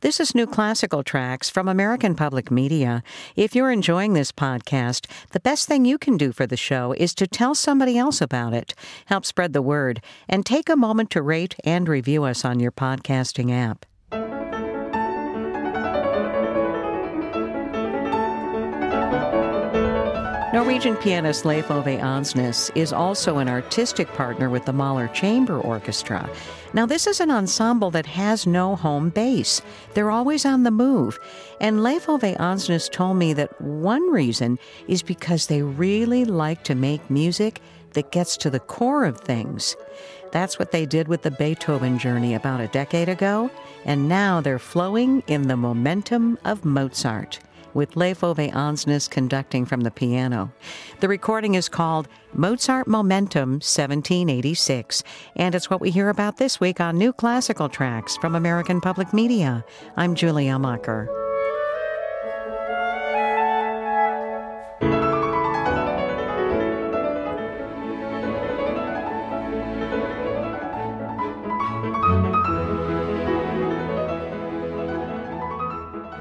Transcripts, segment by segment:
This is New Classical Tracks from American Public Media. If you're enjoying this podcast, the best thing you can do for the show is to tell somebody else about it, help spread the word, and take a moment to rate and review us on your podcasting app. Norwegian pianist Leif Ove Andsnes is also an artistic partner with the Mahler Chamber Orchestra. Now, this is an ensemble that has no home base. They're always on the move. And Leif Ove Andsnes told me that one reason is because they really like to make music that gets to the core of things. That's what they did with the Beethoven journey about a decade ago, and now they're flowing in the momentum of Mozart with Leif Ove Andsnes conducting from the piano. The recording is called Mozart Momentum 1786, and it's what we hear about this week on New Classical Tracks from American Public Media. I'm Julie Amacher.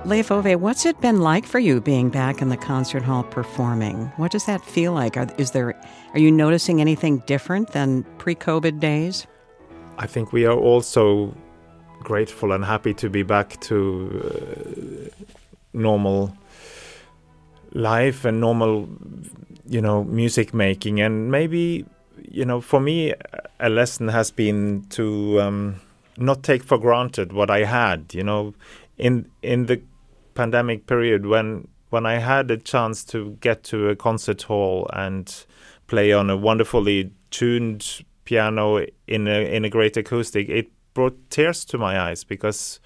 Leif Ove, what's it been like for you being back in the concert hall performing? What does that feel like? Are, is there, are you noticing anything different than pre-COVID days? I think we are also grateful and happy to be back to uh, normal life and normal, you know, music making. And maybe, you know, for me, a lesson has been to um, not take for granted what I had. You know, in in the pandemic period when when I had a chance to get to a concert hall and play on a wonderfully tuned piano in a in a great acoustic, it brought tears to my eyes because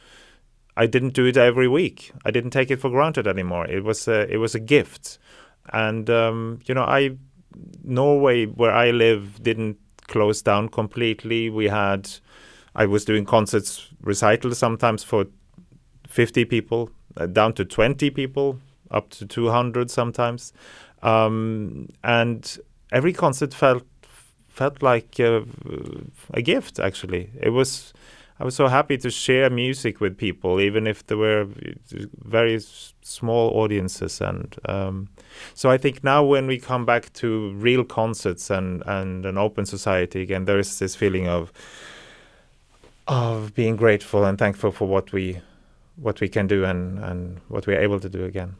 I didn't do it every week. I didn't take it for granted anymore. It was a it was a gift, and um, you know I Norway where I live didn't close down completely. We had I was doing concerts recitals sometimes for 50 people uh, down to 20 people, up to 200 sometimes. Um, and every concert felt felt like a, a, gift. Actually, it was. I was so happy to share music with people, even if there were very small audiences. And um, so I think now, when we come back to real concerts and and an open society again, there is this feeling of of being grateful and thankful for what we what we can do and, and what we're able to do again.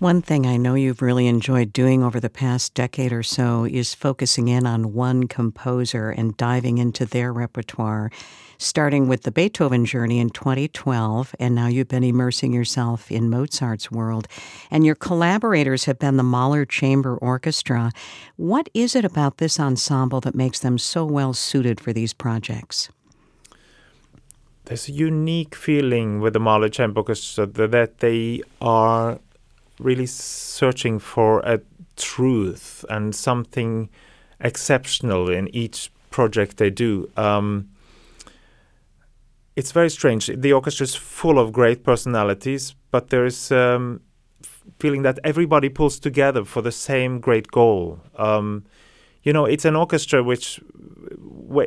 One thing I know you've really enjoyed doing over the past decade or so is focusing in on one composer and diving into their repertoire, starting with the Beethoven journey in 2012, and now you've been immersing yourself in Mozart's world. And your collaborators have been the Mahler Chamber Orchestra. What is it about this ensemble that makes them so well suited for these projects? There's a unique feeling with the Mahler Chamber Orchestra that they are really searching for a truth and something exceptional in each project they do. Um, it's very strange. The orchestra is full of great personalities, but there is um, feeling that everybody pulls together for the same great goal. Um, you know, it's an orchestra which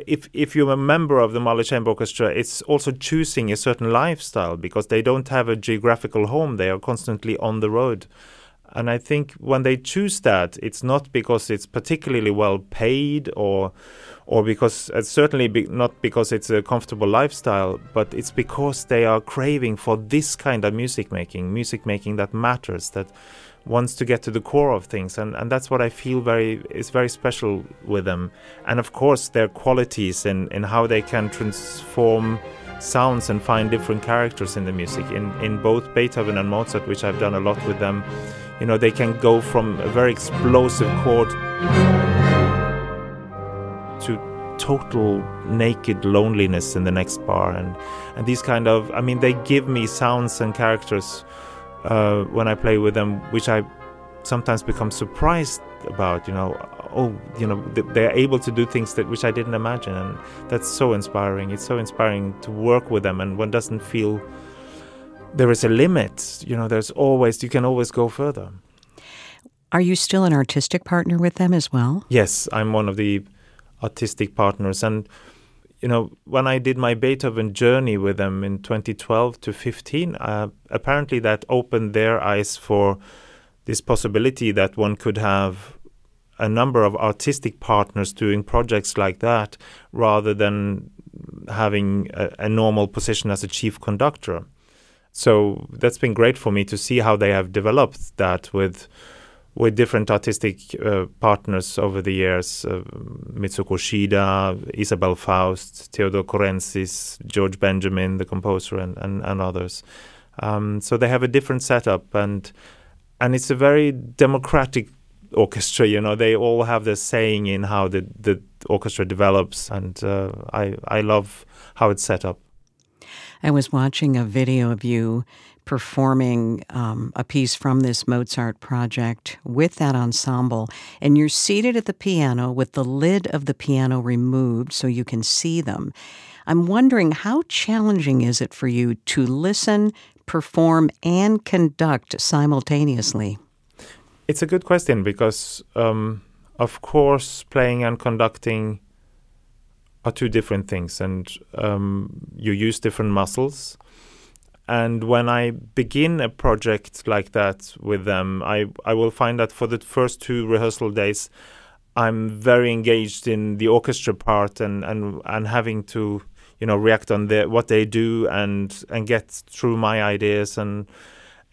if if you're a member of the Mahler Chamber Orchestra, it's also choosing a certain lifestyle because they don't have a geographical home; they are constantly on the road. And I think when they choose that, it's not because it's particularly well paid or or because uh, certainly be, not because it's a comfortable lifestyle, but it's because they are craving for this kind of music making, music making that matters, that wants to get to the core of things and, and that's what I feel very is very special with them. And of course their qualities in, in how they can transform sounds and find different characters in the music. In, in both Beethoven and Mozart which I've done a lot with them you know they can go from a very explosive chord to total naked loneliness in the next bar. And and these kind of I mean they give me sounds and characters uh, when I play with them, which I sometimes become surprised about. You know, oh, you know, they're able to do things that which I didn't imagine, and that's so inspiring. It's so inspiring to work with them, and one doesn't feel there is a limit. You know, there's always you can always go further. Are you still an artistic partner with them as well? Yes, I'm one of the artistic partners, and you know, when I did my Beethoven journey with them in 2012 to 15, uh, apparently that opened their eyes for this possibility that one could have a number of artistic partners doing projects like that rather than having a, a, normal position as a chief conductor. So that's been great for me to see how they have developed that with with different artistic uh, partners over the years uh, Mitsuko Uchida, Isabelle Faust, Teodor Currentzis, George Benjamin, the composer, and, and, and others. Um, so they have a different setup, and and it's a very democratic orchestra. You know, they all have their saying in how the the orchestra develops, and uh, I I love how it's set up. I was watching a video of you performing um, a piece from this Mozart project with that ensemble, and you're seated at the piano with the lid of the piano removed so you can see them. I'm wondering how challenging is it for you to listen, perform, and conduct simultaneously? It's a good question because, um, of course, playing and conducting are two different things, and um, you use different muscles. And when I begin a project like that with them, I, I will find that for the first two rehearsal days, I'm very engaged in the orchestra part and, and, and having to, you know, react on the, what they do and, and get through my ideas. And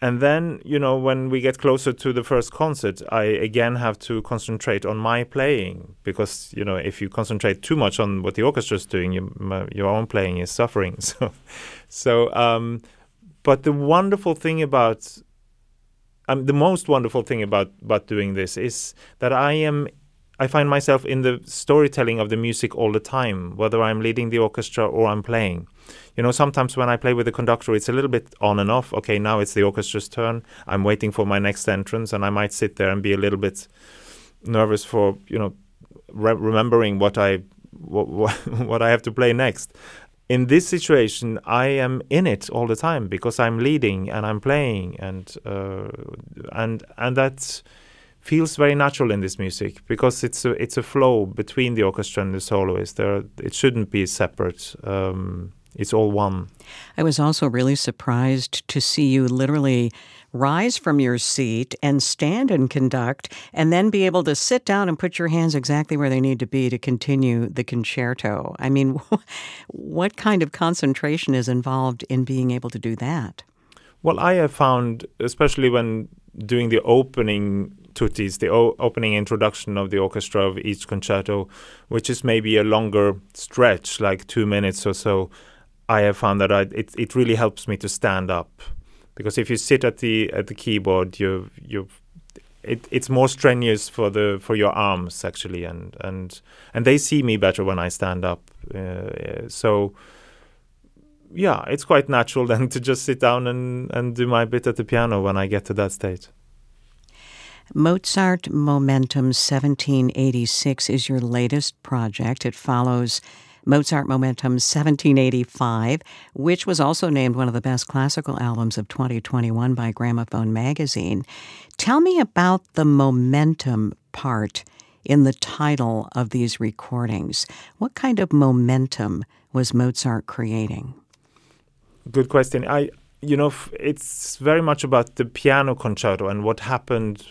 and then you know when we get closer to the first concert i again have to concentrate on my playing because you know if you concentrate too much on what the orchestra is doing you, your own playing is suffering. So so um, but the wonderful thing about um, the most wonderful thing about about doing this is that i am I find myself in the storytelling of the music all the time, whether I'm leading the orchestra or I'm playing. You know, sometimes when I play with the conductor, it's a little bit on and off. Okay, now it's the orchestra's turn. I'm waiting for my next entrance, and I might sit there and be a little bit nervous for you know re- remembering what I what, what I have to play next. In this situation, I am in it all the time because I'm leading and I'm playing, and uh, and and that's feels very natural in this music because it's a it's a flow between the orchestra and the soloist. There, it shouldn't be separate. Um, it's all one. I was also really surprised to see you literally rise from your seat and stand and conduct, and then be able to sit down and put your hands exactly where they need to be to continue the concerto. I mean, what kind of concentration is involved in being able to do that? Well, I have found, especially when doing the opening tutti, the o- opening introduction of the orchestra of each concerto, which is maybe a longer stretch, like two minutes or so, I have found that I, it it really helps me to stand up, because if you sit at the at the keyboard, you you it, it's more strenuous for the for your arms actually, and and and they see me better when I stand up. Uh, so yeah, it's quite natural then to just sit down and, and do my bit at the piano when I get to that state. Mozart Momentum 1786 is your latest project. It follows Mozart Momentum 1785, which was also named one of the best classical albums of 2021 by Gramophone magazine. Tell me about the momentum part in the title of these recordings. What kind of momentum was Mozart creating? Good question. I you know it's very much about the piano concerto and what happened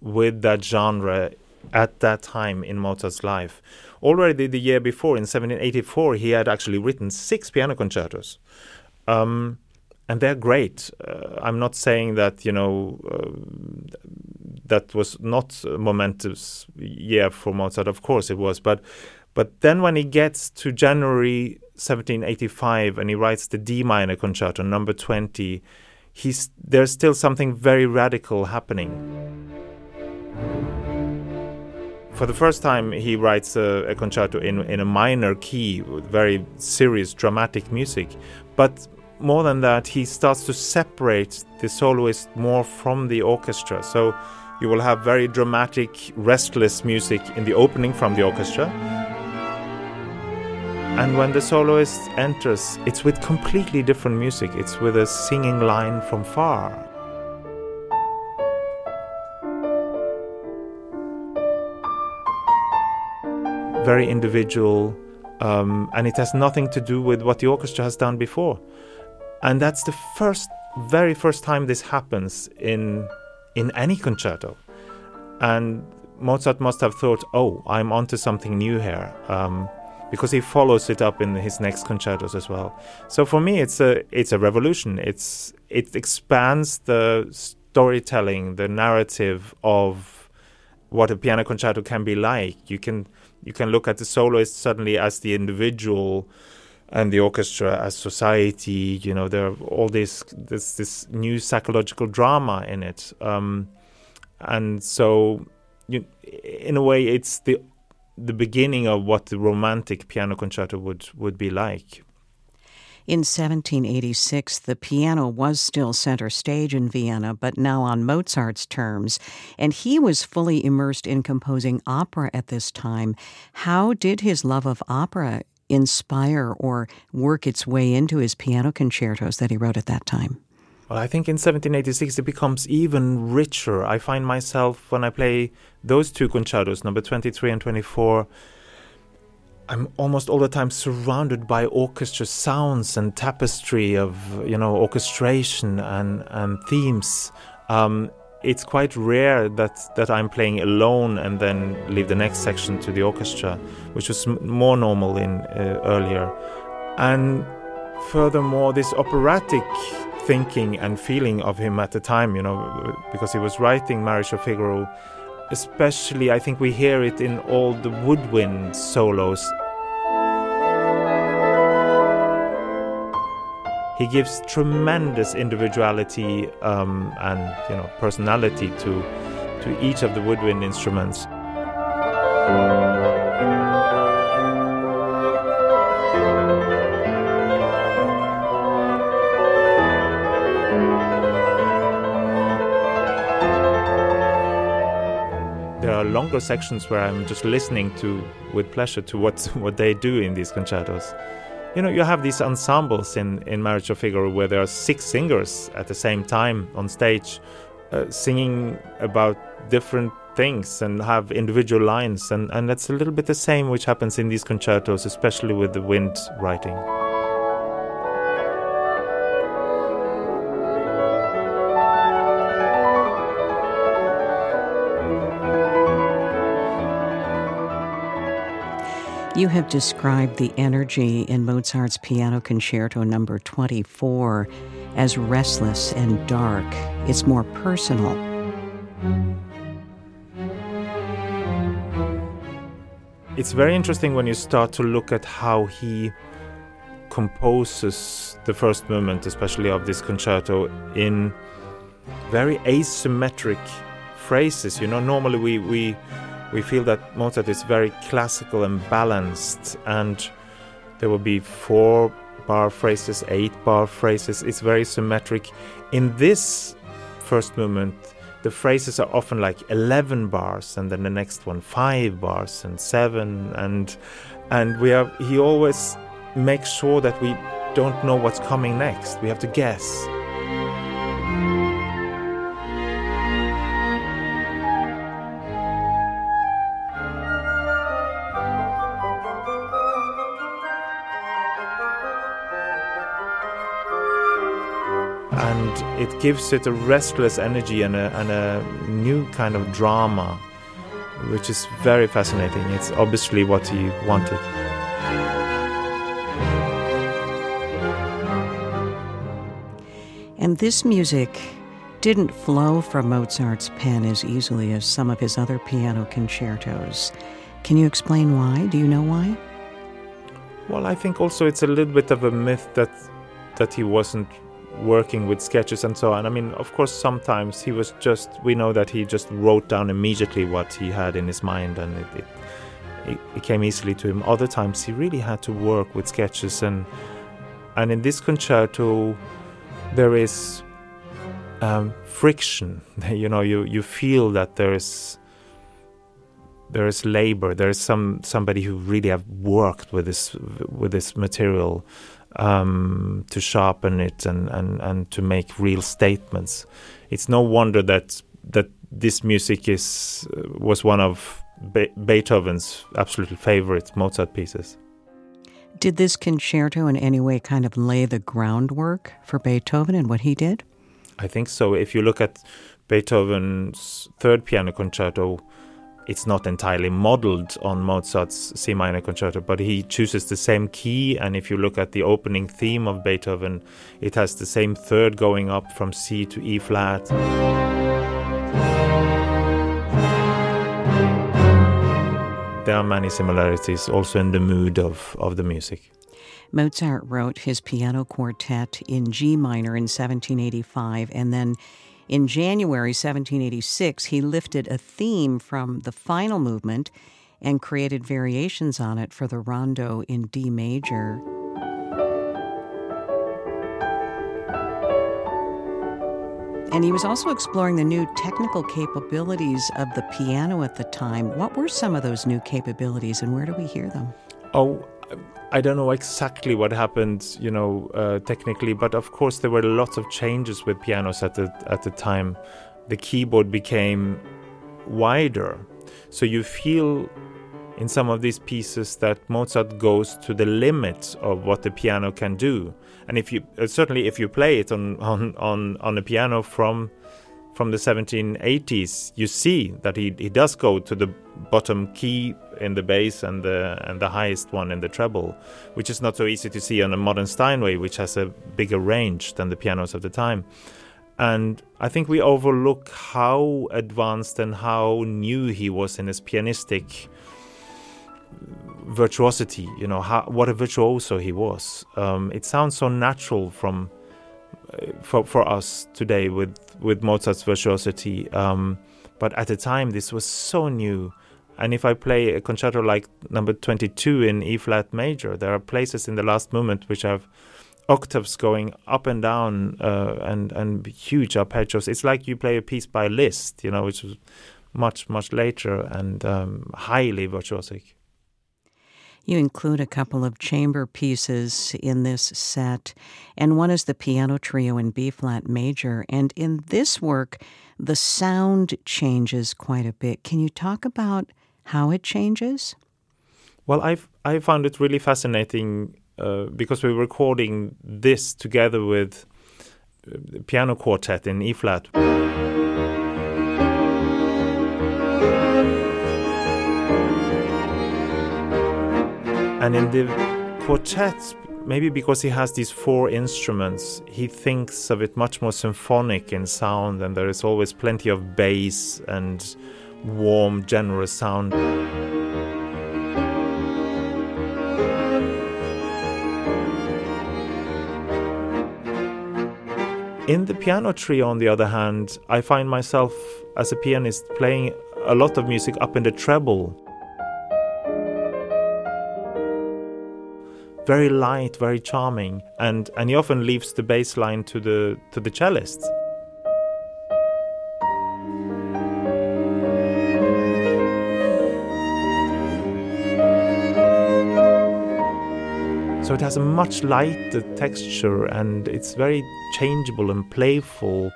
with that genre at that time in Mozart's life. Already the year before, in 1784, he had actually written six piano concertos. Um, and they're great. Uh, I'm not saying that, you know, uh, that was not a momentous year for Mozart. Of course it was. But, but then when he gets to January 1785 and he writes the D minor concerto, number 20, he's, there's still something very radical happening. For the first time, he writes a, a concerto in, in a minor key, with very serious, dramatic music. But more than that, he starts to separate the soloist more from the orchestra. So you will have very dramatic, restless music in the opening from the orchestra. And when the soloist enters, it's with completely different music. It's with a singing line from far. Very individual, um, and it has nothing to do with what the orchestra has done before. And that's the first, very first time this happens in in any concerto. And Mozart must have thought, "Oh, I'm onto something new here," um, because he follows it up in his next concertos as well. So for me, it's a it's a revolution. It's it expands the storytelling, the narrative of what a piano concerto can be like. You can you can look at the soloist suddenly as the individual and the orchestra as society. You know, there are all this this this new psychological drama in it, um, and so you, in a way, it's the the beginning of what the romantic piano concerto would would be like. In 1786, the piano was still center stage in Vienna, but now on Mozart's terms, and he was fully immersed in composing opera at this time. How did his love of opera inspire or work its way into his piano concertos that he wrote at that time? Well, I think in 1786 it becomes even richer. I find myself, when I play those two concertos, number 23 and 24, I'm almost all the time surrounded by orchestra sounds and tapestry of you know orchestration and and themes. Um, it's quite rare that that I'm playing alone and then leave the next section to the orchestra, which was more normal in uh, earlier. And furthermore, this operatic thinking and feeling of him at the time, you know, because he was writing Marriage of Figaro especially I think we hear it in all the woodwind solos. He gives tremendous individuality um, and you know personality to to each of the woodwind instruments. Longer sections where I'm just listening to with pleasure to what what they do in these concertos. You know, you have these ensembles in in Marriage of Figaro where there are six singers at the same time on stage, uh, singing about different things and have individual lines, and and that's a little bit the same which happens in these concertos, especially with the wind writing. You have described the energy in Mozart's Piano Concerto number 24 as restless and dark. It's more personal. It's very interesting when you start to look at how he composes the first movement, especially of this concerto, in very asymmetric phrases. You know, normally we, we we feel that Mozart is very classical and balanced, and there will be four bar phrases, eight bar phrases. It's very symmetric. In this first movement, the phrases are often like 11 bars, and then the next one five bars and seven, and and we are. He always makes sure that we don't know what's coming next. We have to guess. Gives it a restless energy and a, and a new kind of drama, which is very fascinating. It's obviously what he wanted. And this music didn't flow from Mozart's pen as easily as some of his other piano concertos. Can you explain why? Do you know why? Well, I think also it's a little bit of a myth that that he wasn't working with sketches and so on. I mean, of course, sometimes he was just, we know that he just wrote down immediately what he had in his mind and it, it, it came easily to him. Other times he really had to work with sketches and and in this concerto there is um, friction. you know, you, you feel that there is there is labor. There is some somebody who really have worked with this with this material um, to sharpen it and, and, and to make real statements. It's no wonder that that this music is uh, was one of Be- Beethoven's absolute favorite Mozart pieces. Did this concerto in any way kind of lay the groundwork for Beethoven and what he did? I think so. If you look at Beethoven's third piano concerto, it's not entirely modeled on Mozart's C minor concerto, but he chooses the same key. And if you look at the opening theme of Beethoven, it has the same third going up from C to E flat. There are many similarities also in the mood of, of the music. Mozart wrote his piano quartet in G minor in 1785, and then in January 1786, he lifted a theme from the final movement and created variations on it for the rondo in D major. And he was also exploring the new technical capabilities of the piano at the time. What were some of those new capabilities and where do we hear them? Oh, I don't know exactly what happened, you know, uh, technically, but of course there were lots of changes with pianos at the at the time. The keyboard became wider, so you feel in some of these pieces that Mozart goes to the limit of what the piano can do. And if you uh, certainly if you play it on on on on a piano from from the 1780s, you see that he, he does go to the bottom key in the bass and the and the highest one in the treble, which is not so easy to see on a modern Steinway, which has a bigger range than the pianos of the time. And I think we overlook how advanced and how new he was in his pianistic virtuosity. You know, how, what a virtuoso he was. Um, it sounds so natural from for for us today with with Mozart's virtuosity. Um, but at the time, this was so new. And if I play a concerto like number 22 in E flat major, there are places in the last movement which have octaves going up and down uh, and and huge arpeggios. It's like you play a piece by Liszt, you know, which was much much later and um, highly virtuosic. You include a couple of chamber pieces in this set, and one is the piano trio in B flat major. And in this work, the sound changes quite a bit. Can you talk about how it changes? Well, I've I found it really fascinating uh, because we're recording this together with the piano quartet in E flat. And in the quartet, maybe because he has these four instruments, he thinks of it much more symphonic in sound, and there is always plenty of bass and warm, generous sound. In the piano trio, on the other hand, I find myself as a pianist playing a lot of music up in the treble. Very light, very charming, and and he often leaves the bass line to the to the cellists. So it has a much lighter texture and it's very changeable and playful.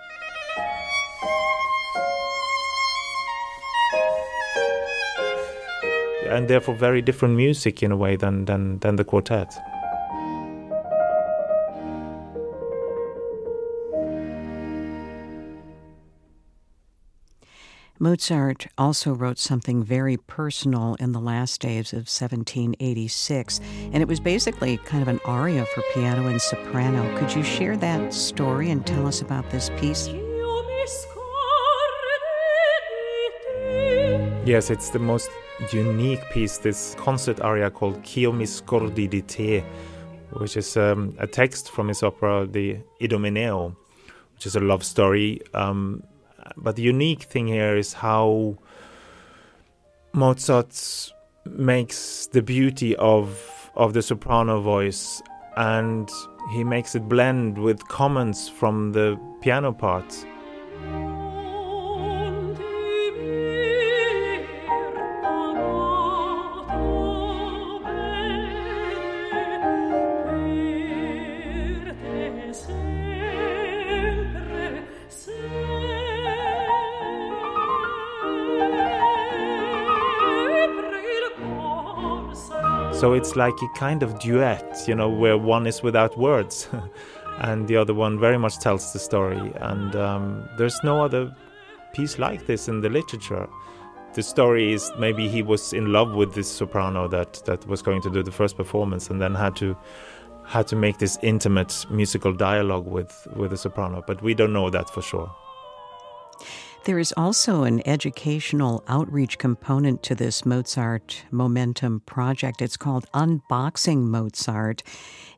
And therefore very different music in a way than than, than the quartet. Mozart also wrote something very personal in the last days of 1786, and it was basically kind of an aria for piano and soprano. Could you share that story and tell us about this piece? Yes, it's the most unique piece, this concert aria called Ch'io mi scordi di te, which is um, a text from his opera, the Idomeneo, which is a love story. Um, but the unique thing here is how Mozart makes the beauty of of the soprano voice and he makes it blend with comments from the piano parts. So it's like a kind of duet, you know, where one is without words. and the other one very much tells the story. And um, there's no other piece like this in the literature. The story is maybe he was in love with this soprano that, that was going to do the first performance and then had to had to make this intimate musical dialogue with, with the soprano, but we don't know that for sure. There is also an educational outreach component to this Mozart Momentum project. It's called Unboxing Mozart,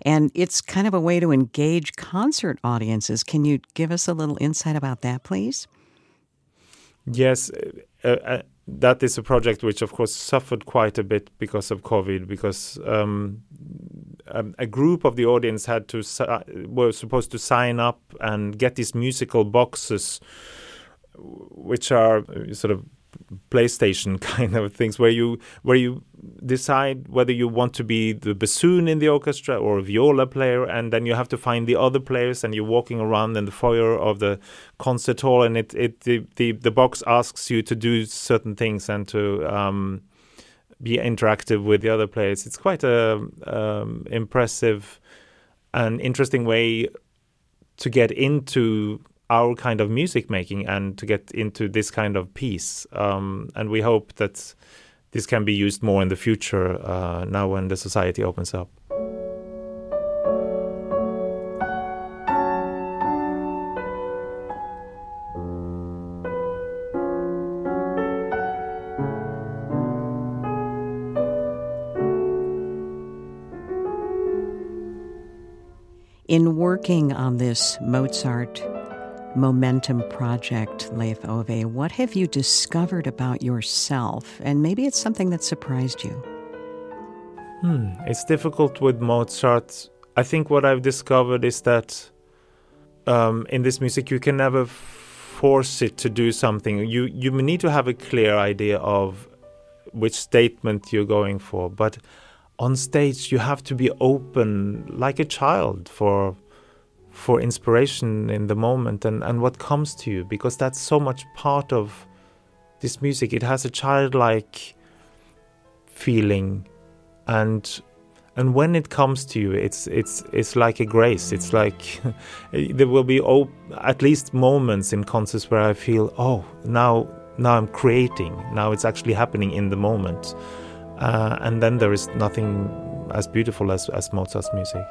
and it's kind of a way to engage concert audiences. Can you give us a little insight about that, please? Yes. Uh, uh, that is a project which, of course, suffered quite a bit because of COVID, because um, um, a group of the audience had to were supposed to sign up and get these musical boxes which are uh, sort of PlayStation kind of things where you where you decide whether you want to be the bassoon in the orchestra or a viola player and then you have to find the other players and you're walking around in the foyer of the concert hall and it, it the, the, the box asks you to do certain things and to um, be interactive with the other players. It's quite a um, impressive and interesting way to get into our kind of music making and to get into this kind of piece. Um, and we hope that this can be used more in the future uh, now when the society opens up. In working on this Mozart momentum project, Leif Ove, what have you discovered about yourself? And maybe it's something that surprised you. Hmm, it's difficult with Mozart. I think what I've discovered is that um, in this music, you can never force it to do something. You you need to have a clear idea of which statement you're going for, but on stage you have to be open like a child for for inspiration in the moment and, and what comes to you because that's so much part of this music. It has a childlike feeling and and when it comes to you it's it's it's like a grace. It's like there will be op- at least moments in concerts where i feel oh now now i'm creating. Now it's actually happening in the moment. Uh, and then there is nothing as beautiful as, as mozart's music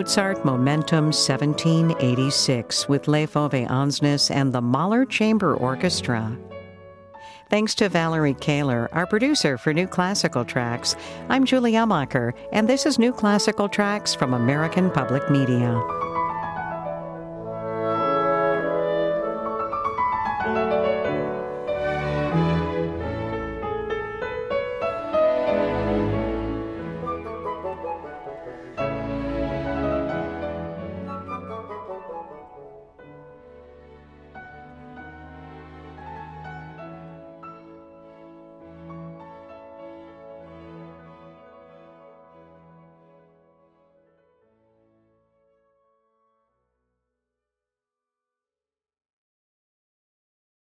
Mozart Momentum 1786 with Leif Ove Andsnes and the Mahler Chamber Orchestra. Thanks to Valerie Kahler, our producer for New Classical Tracks. I'm Julie Amacher, and this is New Classical Tracks from American Public Media.